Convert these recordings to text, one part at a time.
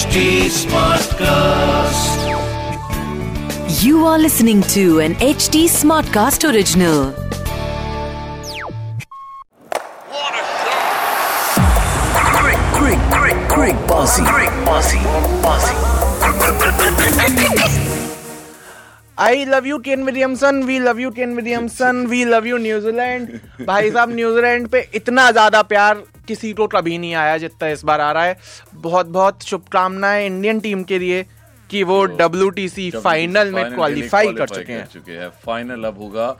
HD Smartcast. You are listening to an HD Smartcast original. Quick, quick, quick, quick, bossy, quick, bossy, bossy. I love you Kane Williamson we love you Kane Williamson we love you New Zealand भाई साहब New Zealand पे इतना ज्यादा प्यार किसी को कभी नहीं आया जितना इस बार आ रहा है। बहुत बहुत शुभकामनाएँ इंडियन टीम के लिए कि वो डब्ल्यूटीसी फाइनल में क्वालिफाई कर चुके हैं। चुके हैं। फाइनल अब होगा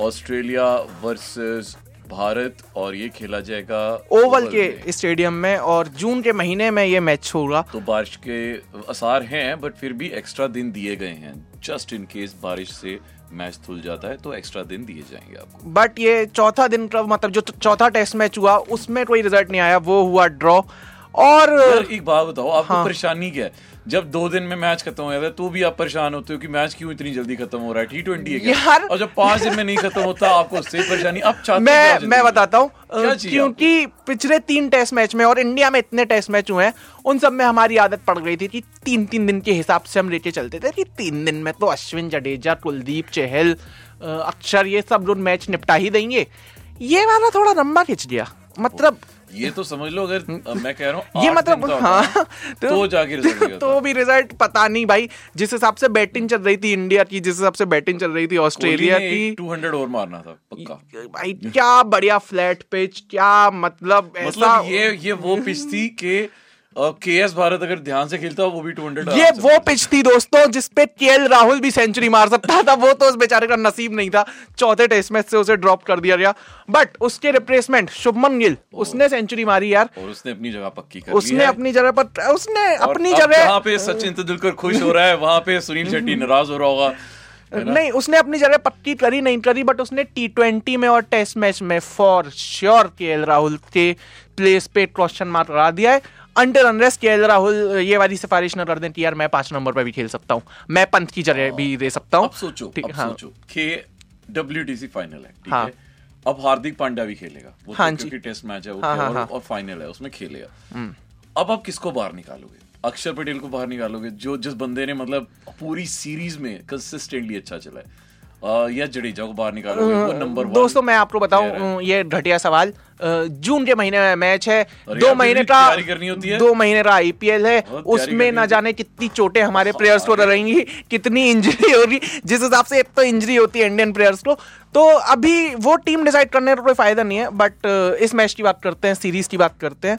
ऑस्ट्रेलिया वर्सेस भारत और ये खेला जाएगा ओवल के स्टेडियम में और जून के महीने में ये मैच होगा। तो बारिश के आसार हैं बट फिर भी एक्स्ट्रा दिन दिए गए हैं जस्ट इन केस बारिश से मैच धुल जाता है तो एक्स्ट्रा दिन दिए जाएँगे आपको। बट ये चौथा दिन मतलब जो चौथा टेस्ट मैच हुआ, उसमें कोई रिज़ल्ट नहीं आया, वो हुआ ड्रॉ और एक बात बताओ आपको हाँ। परेशानी क्या है? जब दो दिन में मैच खत्म हो जाता है तो भी आप परेशान होते हो कि मैच क्यों इतनी जल्दी खत्म हो रहा है? टी ट्वेंटी है क्या? यार। और जब पाँच दिन में नहीं खत्म होता आपको उससे परेशानी। अब चाहते मैं मैं बताता हूँ। क्योंकि पिछले तीन टेस्ट मैच में और इंडिया में इतने टेस्ट मैच हुए हैं उन सब में हमारी आदत पड़ गई थी कि तीन तीन दिन के हिसाब से हम लेके चलते थे कि तीन दिन में तो अश्विन जडेजा कुलदीप चहल अक्षर ये सब लोग मैच निपटा ही देंगे। ये वाला थोड़ा लंबा खिंच गया। मतलब ये तो समझ लो अगर मैं कह रहा हूँ ये मतलब हाँ तो, तो जाके रिज़ल्ट तो भी रिज़ल्ट पता नहीं भाई जिस हिसाब से बैटिंग चल रही थी इंडिया की जिस हिसाब से बैटिंग चल रही थी ऑस्ट्रेलिया की। टू हंड्रेड ओवर मारना था पक्का। भाई क्या बढ़िया फ्लैट पिच क्या मतलब ऐसा मतलब ये ये वो पिच थी कि के एस भारत अगर ध्यान से खेलता वो भी टू हंड्रेड ये वो पिच थी दोस्तों जिसपे केएल राहुल भी सेंचुरी मार सकता था। वो तो उस बेचारे का नसीब नहीं था। चौथे टेस्ट मैच से उसे ड्रॉप कर दिया गया। बट उसके रिप्लेसमेंट शुभमन गिल उसने सेंचुरी मारी यार। और उसने अपनी जगह पक्की कर उसने है। अपनी जगह पर उसने अपनी जगह जहाँ पे सचिन तेंदुलकर खुश हो रहा है वहाँ पे सुनील शेट्टी नाराज़ हो रहा होगा नहीं उसने अपनी जगह पक्की करी नहीं करी बट उसने टी ट्वेंटी में और टेस्ट मैच में for sure K L Rahul के प्लेस पे क्वेश्चन मार्क लगा दिया है। अंडर अनरेस के राहुल ये वाली सिफारिश न कर दें कि यार मैं पाँच नंबर पे भी खेल सकता हूँ। मैं पंत की जगह भी दे सकता हूँ। अब सोचो ठीक हाँ। सोचो कि डब्ल्यू फाइनल है हाँ। है? अब हार्दिक पांड्या भी खेलेगा। वो हाँ तो जी। टेस्ट मैच है वो हाँ, हाँ, और, हाँ। और फाइनल है उसमें खेलेगा। अब आप किसको बाहर निकालोगे? अक्षर पटेल को बाहर निकालोगे जो जिस बंदे ने मतलब पूरी सीरीज़ में कंसिस्टेंटली अच्छा चला है। या जडेजा को बाहर निकालोगे वो नंबर दोस्तों मैं आपको बताऊँ है। ये घटिया सवाल जून के महीने में मैच है दो महीने का है। दो महीने का आईपीएल है उसमें ना जाने कितनी चोटें हमारे प्लेयर्स को रहेंगी कितनी इंजरी होगी जिस हिसाब से एक तो इंजरी होती है इंडियन प्लेयर्स को तो अभी वो टीम डिसाइड करने का कोई फ़ायदा नहीं है बट इस मैच की बात करते हैं सीरीज़ की बात करते हैं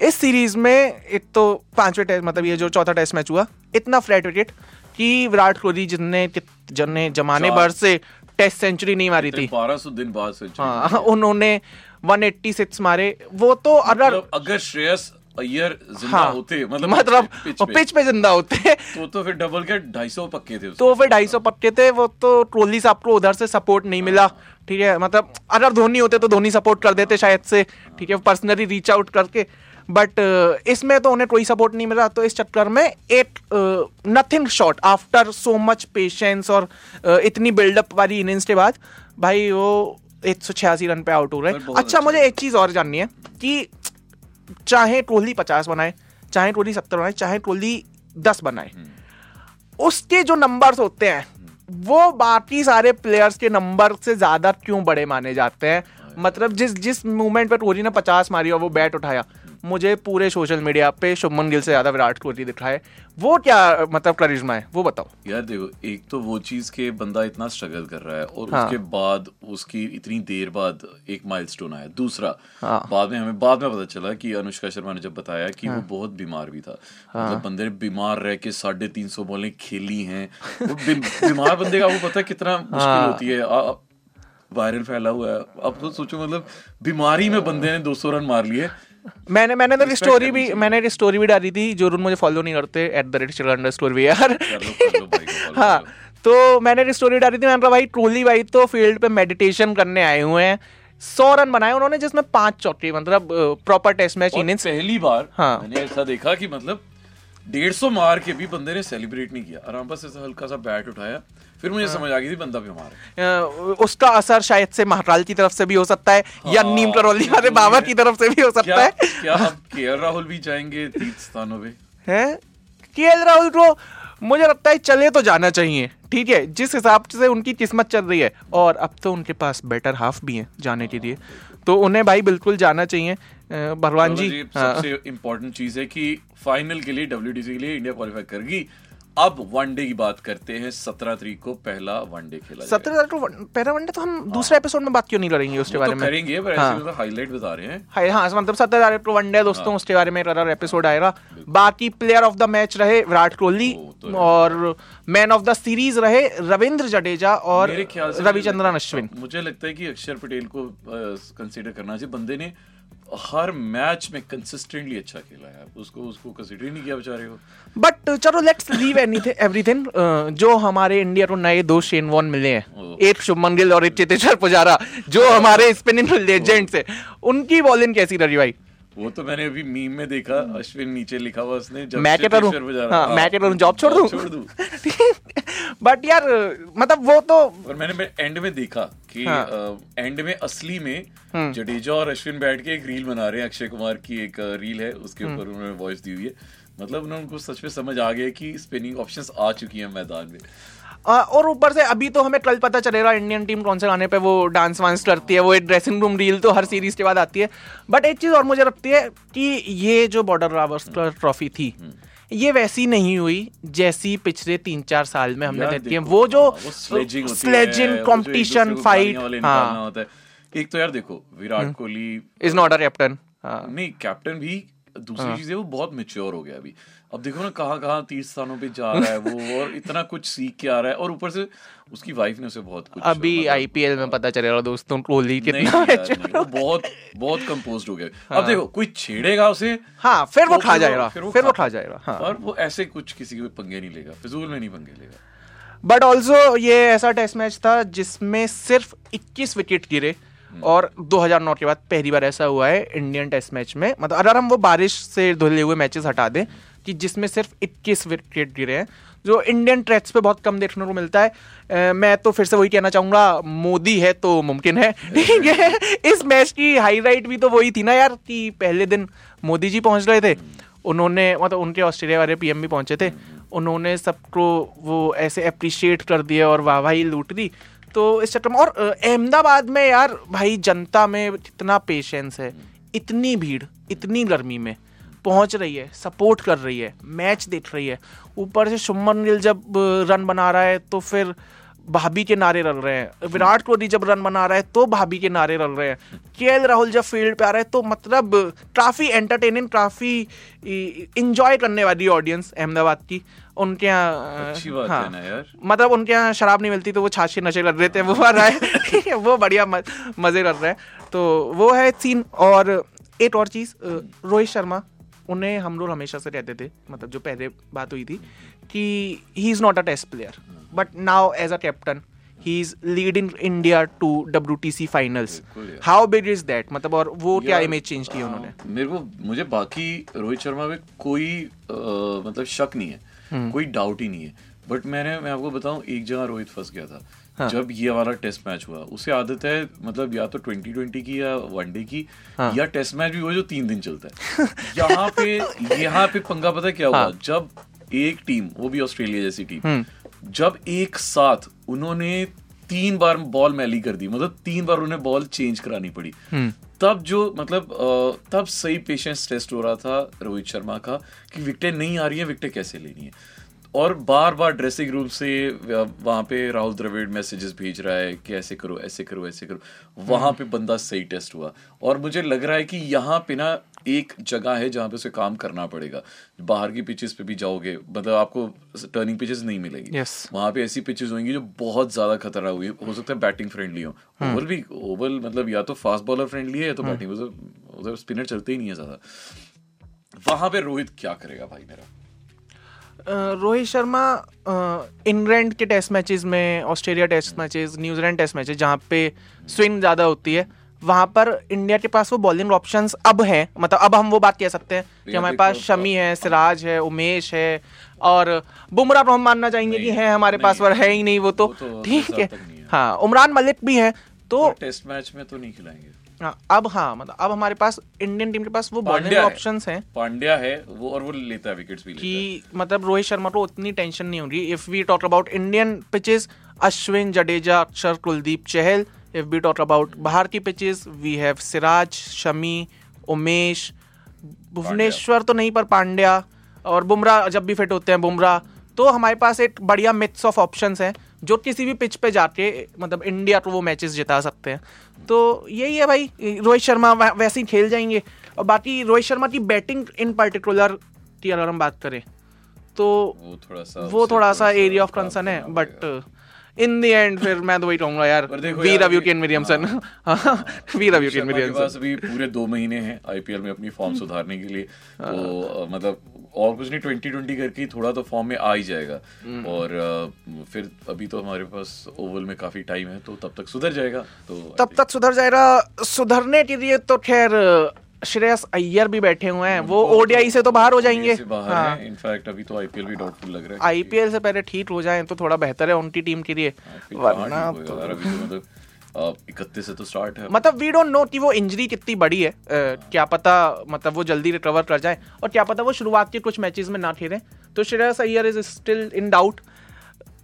इस सीरीज़ में एक तो पाँचवें टेस्ट मतलब ये जो चौथा टेस्ट मैच हुआ इतना फ्लैट विकेट कि विराट कोहली जितने जितने जमाने भर से टेस्ट सेंचुरी नहीं मारी थी। बारह सौ दिन बाद से हाँ उन्होंने 186 मारे। वो तो अगर मतलब अगर श्रेयस अय्यर ज़िंदा हाँ होते मतलब मतलब पिच पे, पिच पे। ज़िंदा होते। तो तो फिर डबल के ढाई सौ पक्के थे तो फिर ढाई सौ पक्के थे वो तो ट्रोली साहब को उधर से सपोर्ट नहीं मिला। ठीक है मतलब अगर धोनी होते तो धोनी सपोर्ट कर देते शायद से। ठीक है पर्सनली रीच आउट करके। बट इसमें तो उन्हें कोई सपोर्ट नहीं मिला तो इस चक्कर में एक nothing shot after so much patience और uh, इतनी बिल्डअप वाली इनिंग्स के बाद भाई वो एक सौ छियासी रन पे आउट हो रहे हैं। अच्छा अच्छा मुझे एक चीज़ और जाननी है कि चाहे कोहली पचास बनाए चाहे कोहली सत्तर बनाए चाहे कोहली दस बनाए उसके जो नंबर्स होते हैं वो बाकी सारे प्लेयर्स के नंबर से ज़्यादा क्यों बड़े माने जाते हैं? मतलब जिस जिस मूवमेंट पर कोहली ने पचास मारी और वो बैट उठाया मुझे पूरे सोशल मीडिया पे शुभमन गिल से ज़्यादा विराट कोहली दिख रहा है वो क्या मतलब करिश्मा है वो बताओ यार देखो एक तो वो चीज़ के बंदा इतना स्ट्रगल कर रहा है और हाँ। उसके बाद उसकी इतनी देर बाद एक माइलस्टोन आया दूसरा हाँ। बाद में हमें बाद में पता चला कि अनुष्का शर्मा ने जब बताया कि हाँ। वो बहुत बीमार भी था हाँ. मतलब बंदे ने बीमार रह के साढ़े तीन सौ बॉलें खेली हैं बीमार बंदे का वो पता है कितना मुश्किल हाँ। होती है वायरल फैला हुआ है। अब तो सोचो मतलब बीमारी में बंदे ने 200 रन मार लिए। मैंने मैंने तो स्टोरी भी। मैंने स्टोरी भी डाली थी जो मुझे फॉलो नहीं करते at the rate under V follow हाँ तो मैंने स्टोरी डाली थी मैंने कहा भाई ट्रोली भाई तो फ़ील्ड पे मेडिटेशन करने आए हुए हैं। सौ रन बनाए उन्होंने जिसमें पाँच चौके मतलब प्रॉपर टेस्ट मैच इनिंग्स पहली बार हाँ। मैंने ऐसा देखा कि मतलब डेढ़ सौ मार के भी बंदे ने सेलिब्रेट नहीं किया। आराम से ऐसा हल्का सा बैट उठाया। फिर मुझे। समझ आ गई थी बंदा बीमार उसका असर शायद से महाकाल की तरफ़ से भी हो सकता है या हाँ, नीम करौली वाले बाबा की तरफ़ से भी हो सकता है। क्या अब के राहुल भी जाएँगे तीर्थ स्थानों पे? हैं? के राहुल को मुझे लगता है चले तो जाना चाहिए ठीक है? जिस हिसाब से उनकी किस्मत चल रही है और अब तो उनके पास बेटर हाफ़ भी है जाने के लिए। तो उन्हें भाई बिल्कुल जाना चाहिए। भगवान जी हाँ, सबसे इम्पोर्टेंट चीज़ है कि फाइनल के लिए डब्ल्यू के लिए इंडिया क्वालिफाई करेगी। अब वनडे की बात करते हैं सत्रह तारीख को पहला वनडे खेला सत्रह तो वन- पहला वनडे तो हम दूसरे एपिसोड में बात क्यों नहीं करेंगे उसके बारे तो में? करेंगे पर हाँ। ऐसे हाईलाइट बता रहे हैं। हाँ मतलब सत्तर हज़ार तो वनडे दोस्तों हाँ। उसके बारे में एक एपिसोड आएगा। बाकी प्लेयर ऑफ़ द मैच रहे विराट कोहली तो और मैन ऑफ़ द सीरीज़ रहे रविंद्र जडेजा और रविचंद्रन अश्विन। मुझे लगता है कि अक्षर पटेल को कंसीडर करना चाहिए। बंदे ने हर मैच में कंसिस्टेंटली अच्छा खेला है। उसको उसको कंसीडर नहीं किया बेचारे को। बट चलो लेट्स लीव एनीथिंग एवरीथिंग जो हमारे इंडिया को नए दो शेन वॉन मिले हैं एक शुभमन गिल और एक चेतेश्वर पुजारा जो हमारे स्पिनिंग लेजेंड्स है उनकी बॉलिंग कैसी रही भाई? वो तो मैंने अभी मीम में देखा अश्विन नीचे लिखा हुआ उसने जब मैं क्या करूँ हाँ, हाँ, मैं क्या करूँ जॉब छोड़ दूँ? छोड़ दूँ। बट यार मतलब वो तो और मैंने एंड में देखा कि हाँ। एंड में असली में हम्म। जडेजा और अश्विन बैठ के एक रील बना रहे हैं अक्षय कुमार की एक रील है उसके हम्म। ऊपर उन्होंने वॉइस दी हुई है मतलब उन्होंने उनको सच में समझ आ गया कि स्पिनिंग ऑप्शंस आ चुकी हैं मैदान में आ, और ऊपर से अभी तो हमें कल पता चलेगा इंडियन टीम कौन से गाने पे वो डांस वांस करती है वो एक ड्रेसिंग रूम रील तो हर सीरीज़ के बाद आती है बट एक चीज़ और मुझे लगती है कि ये जो बॉर्डर रावस्कर ट्रॉफी थी ये वैसी नहीं हुई जैसी पिछले तीन चार साल में हमने देखी है। वो जो हाँ, स्लेजिंग होती है, स्लेजिंग वो जो एक कंपटीशन दूसरे को फाइट हाँ। एक तो यार देखो Virat Kohli is not a captain हाँ। नहीं कैप्टन भी दूसरी चीज़ है वो बहुत मेच्योर हो गया अभी। अब देखो ना कहाँ कहाँ तीर्थ स्थानों पे जा रहा है वो और इतना कुछ सीख के आ रहा है और ऊपर से उसकी वाइफ ने उसे बहुत कुछ अभी आईपीएल में पता चलेगा दोस्तों कोहली कितना नहीं, वो बहुत बहुत कंपोज्ड हो गया। हाँ। अब देखो कोई छेड़ेगा उसे हाँ फिर वो तो खा जाएगा फिर वो खा- जाएगा हाँ। और वो ऐसे कुछ किसी के पंगे नहीं लेगा फिजूल में नहीं पंगे लेगा। बट ऑल्सो ये ऐसा टेस्ट मैच था जिसमें सिर्फ़ 21 विकेट गिरे और 2009 के बाद पहली बार ऐसा हुआ है इंडियन टेस्ट मैच में। मतलब अगर हम वो बारिश से धुले हुए मैचेस हटा दें कि जिसमें सिर्फ़ 21 विकेट गिरे हैं जो इंडियन ट्रैक्स पे बहुत कम देखने को मिलता है। अ, मैं तो फिर से वही कहना चाहूँगा मोदी है तो मुमकिन है। ठीक है? इस मैच की हाईलाइट भी तो वही थी ना यार कि पहले दिन मोदी जी पहुँच रहे थे। उन्होंने मतलब उनके ऑस्ट्रेलिया वाले पीएम भी पहुँचे थे। उन्होंने सबको वो ऐसे अप्रिशिएट कर दिया और वाह वाहवाही लूट दी। तो इस चक्कर में और अहमदाबाद में यार भाई जनता में कितना पेशेंस है। इतनी भीड़ इतनी गर्मी में। पहुँच रही है सपोर्ट कर रही है मैच देख रही है। ऊपर से शुभमन गिल जब रन बना रहा है तो फिर भाभी के नारे रल रहे हैं। विराट कोहली जब रन बना रहा है तो भाभी के नारे रल रहे हैं। के राहुल जब फ़ील्ड पे आ रहा है तो मतलब काफ़ी एंटरटेनिंग काफ़ी इंजॉय करने वाली ऑडियंस अहमदाबाद की। उनके यहाँ अच्छी बात हाँ, है ना यार। मतलब उनके यहाँ शराब नहीं मिलती तो वो छाछे नशे कर रहे थे वो आ रहा है है, वो बढ़िया मज़े कर रहे हैं। तो वो है सीन और एक और चीज़ रोहित शर्मा। उन्हें हम लोग हमेशा से कहते थे मतलब जो पहले बात हुई थी कि he is not a test player but now as a captain he is leading India to W T C finals. How big is that मतलब और वो क्या इमेज चेंज की उन्होंने? मेरे को मुझे बाकी रोहित शर्मा में कोई अ, मतलब शक नहीं हम्म। है कोई डाउट ही नहीं है। बट मैंने मैं आपको बताऊँ एक जगह रोहित फंस गया था। हाँ। जब ये वाला टेस्ट मैच हुआ उसे आदत है मतलब या तो 2020 की या वनडे की हाँ। या टेस्ट मैच भी हो जो तीन दिन चलता है यहाँ पे यहाँ पे पंगा पता क्या हुआ हाँ। जब एक टीम वो भी ऑस्ट्रेलिया जैसी टीम हम्म। जब एक साथ उन्होंने तीन बार बॉल मैली कर दी मतलब तीन बार उन्हें बॉल चेंज करानी पड़ी हम्म। तब जो मतलब तब सही पेशेंस टेस्ट हो रहा था रोहित शर्मा का कि विकेटें नहीं आ रही है विकेटें कैसे लेनी है और बार बार ड्रेसिंग रूम से वहाँ पे राहुल द्रविड़ मैसेजेस भेज रहा है कि ऐसे करो ऐसे करो ऐसे करो। वहाँ पे बंदा सही टेस्ट हुआ। और मुझे लग रहा है कि यहाँ पे ना एक जगह है जहाँ पे उसे काम करना पड़ेगा। बाहर की पिचेस पे भी जाओगे मतलब आपको टर्निंग पिचेस नहीं मिलेगी। Yes. वहाँ पे ऐसी पिचेस होंगी जो बहुत ज़्यादा खतरा हुई हो सकता है बैटिंग फ्रेंडली हो। ओवल भी ओवल मतलब या तो फास्ट बॉलर फ्रेंडली है या तो बैटिंग उधर स्पिनर चलते ही नहीं है ज़्यादा। वहाँ पे रोहित क्या करेगा भाई मेरा? रोहित शर्मा इंग्लैंड के टेस्ट मैचेस में Australia test matches New Zealand test matches जहाँ पे स्विंग ज़्यादा होती है वहाँ पर इंडिया के पास वो बॉलिंग ऑप्शंस अब हैं। मतलब अब हम वो बात कह सकते हैं कि हमारे पास शमी है सिराज है उमेश है और बुमराह हम मानना चाहेंगे कि है हमारे पास पर है ही नहीं वो तो। तो ठीक है। हाँ। उमरान मलिक भी है तो टेस्ट मैच में तो नहीं खिलाएँगे। हाँ अब हाँ मतलब अब हमारे पास इंडियन टीम के पास वो बॉलिंग पांड्या है। पांड्या है वो और वो लेता है विकेट्स भी लेता कि मतलब रोहित शर्मा को उतनी टेंशन नहीं होगी। If we talk about Indian pitches Ashwin Jadeja Axar Kuldeep Chahal if we talk about बाहर की pitches we have Siraj Shami Umesh Bhuvneshwar तो नहीं पर पांड्या। और बुमराह जब भी फिट होते हैं बुमराह। तो हमारे पास एक बढ़िया मिक्स ऑफ़ ऑप्शंस हैं। जो किसी भी पिच पे जाके मतलब इंडिया को वो मैचेस जिता सकते हैं तो यही है भाई रोहित शर्मा वैसे ही खेल जाएँगे और बाकी रोहित शर्मा की बैटिंग इन पर्टिकुलर की अगर हम बात करें तो वो थोड़ा सा वो थोड़ा सा एरिया ऑफ़ कंसर्न है बट। इन द एंड फिर मैं तो वही कहूँगा यार वी रवि अभी- केन विलियमसन वी रवि केन शर्मा के अभी पूरे दो महीने हैं आईपीएल में अपनी फॉर्म सुधारने के लिए। तो मतलब और कुछ नहीं ट्वेंटी ट्वेंटी करके थोड़ा तो फॉर्म में आ ही जाएगा। और फिर अभी तो हमारे पास ओवल में काफ़ी टाइम है तो तब तक सुधर जाएगा तो तब तक सुधर जाएगा। सुधरने के लिए तो खैर श्रेयस अय्यर भी बैठे हुए हैं। वो ओडीआई से तो बाहर हो जाएँगे। हाँ। इनफैक्ट अभी तो आईपीएल भी डाउटफुल लग रहा है आईपीएल से पहले ठीक हो जाए तो थोड़ा बेहतर है उनकी टीम के लिए। वरना तो मतलब इकतीस से तो स्टार्ट है। मतलब वी डोंट नो कि वो इंजरी कितनी बड़ी है। अ, क्या पता मतलब वो जल्दी रिकवर कर जाए और क्या पता वो शुरुआत के कुछ मैचेस में ना खेले। तो Shreyas Iyer is still in doubt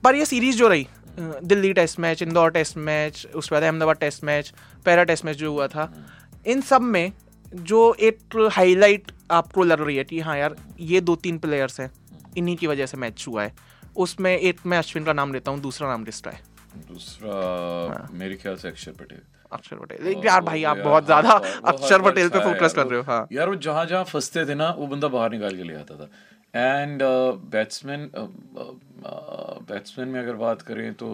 पर ये सीरीज़ जो रही Delhi test match Indore test match उसके बाद अहमदाबाद टेस्ट मैच पैरा टेस्ट मैच जो हुआ था इन सब में जो एक हाईलाइट आपको लग रही है कि हाँ यार ये दो तीन प्लेयर्स हैं इन्हीं की वजह से मैच हुआ है। उसमें एक मैं अश्विन का नाम लेता हूँ दूसरा नाम लिस्ट है। दूसरा हाँ। मेरे ख्याल से अक्षर पटेल। अक्षर पटेल। यार भाई आप बहुत ज़्यादा अक्षर पटेल पे फोकस कर रहे हो हाँ। यार वो जहाँ जहाँ फंसते थे ना वो बंदा बाहर निकाल के ले आता था। एंड बैट्समैन बैट्समैन में अगर बात करें तो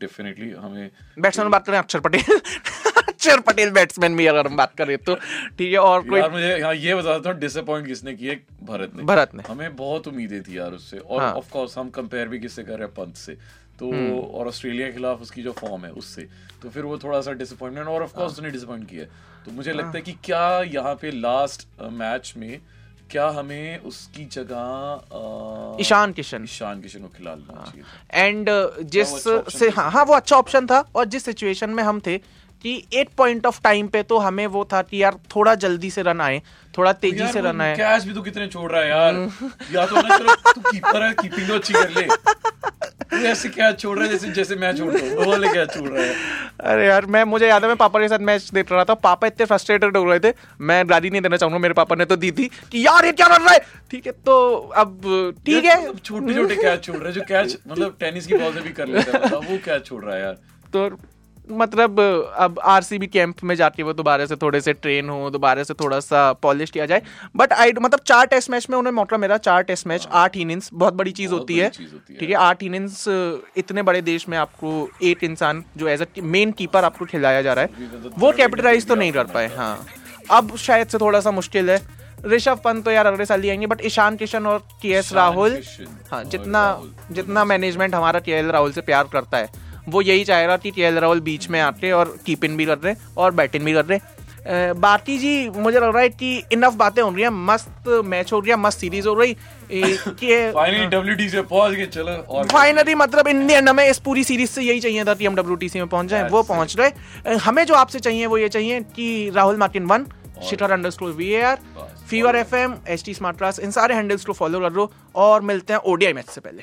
डेफिनेटली हमें बैट्समैन बात करें अक्षर पटेल। अक्षर पटेल बैट्समैन भी अगर हम बात करें तो ठीक है और कोई यार मुझे यहाँ ये बता था डिसअपॉइंट किसने किए भरत ने भरत ने। हमें बहुत उम्मीदें थी यार उससे और हाँ। ऑफ़ कोर्स हम कंपेयर भी किससे कर रहे हैं पंत से तो हम्म। और ऑस्ट्रेलिया के खिलाफ उसकी जो फॉर्म है उससे तो फिर वो थोड़ा सा डिसअपॉइंटमेंट और ऑफ़ हाँ। कोर्स उसने डिसअपॉइंट किया तो मुझे लगता है कि क्या यहाँ पे लास्ट मैच में क्या हमें उसकी जगह ईशान किशन। ईशान किशन को खिलाना चाहिए। एंड जिस अच्छा से हाँ हाँ वो अच्छा ऑप्शन था। और जिस सिचुएशन में हम थे कि एक पॉइंट ऑफ़ टाइम पे तो हमें वो था कि यार थोड़ा जल्दी से रन आए थोड़ा तेज़ी यार से रन आए। कैच भी तो कितने छोड़ रहा है यार। या तो तू कीपर है कीपिंग तो अच्छी कर ले। तू ऐसे क्या छोड़ रहा है जैसे जैसे मैं छोड़ रहा हूँ? बोले क्या छोड़ रहा है? अरे यार मैं मुझे याद है मैं पापा के साथ मैच देख रहा था। पापा इतने फ्रस्ट्रेटेड हो रहे थे। मैं गाली नहीं देना चाहूँगा मेरे पापा ने तो दी थी कि यार ये क्या कर रहा है? ठीक है तो अब ठीक है। छोटे छोटे कैच छोड़ रहे जो कैच मतलब टेनिस की बॉल से भी कर लेता है वो कैच छोड़ रहा है यार? तो मतलब अब आरसीबी कैंप में जाके वो दोबारा से थोड़े से ट्रेन हो दोबारा से थोड़ा सा पॉलिश किया जाए। बट आई मतलब चार टेस्ट मैच में उन्हें मौका मिला चार टेस्ट मैच आठ इनिंग्स बहुत बड़ी चीज़ होती है। है। ठीक है आठ इनिंग्स इतने बड़े देश में आपको एक इंसान जो एज अ मेन कीपर आपको खिलाया जा रहा है। मतलब वो कैपिटलाइज तो नहीं कर पाए हाँ। अब शायद से थोड़ा सा मुश्किल है। ऋषभ पंत तो यार अगले साल ही आएँगे बट ईशान किशन और के एस राहुल हाँ जितना जितना मैनेजमेंट हमारा के एल राहुल से प्यार करता है। वो यही चाहेगा कि के राहुल बीच में आते और कीप इन भी कर रहे और बैटिंग भी कर रहे बाकी जी मुझे लग रहा है कि इनफ बातें हो रही हैं। मस्त मैच हो रही है मस्त सीरीज़ हो रही। फाइनली से पहुँच गए चलो और फाइनली मतलब इंडियन हमें इस पूरी सीरीज़ से यही चाहिए था कि हम डब्ल्यू में पहुँच जाए। वो पहुँच रहे। हमें जो आपसे चाहिए वो ये चाहिए कि राहुल मार्टिन वन शिटर अंडर स्कोर वी are fever F M H T smart class इन सारे हैंडल्स को फॉलो कर लो और मिलते हैं ओडीआई मैच से पहले।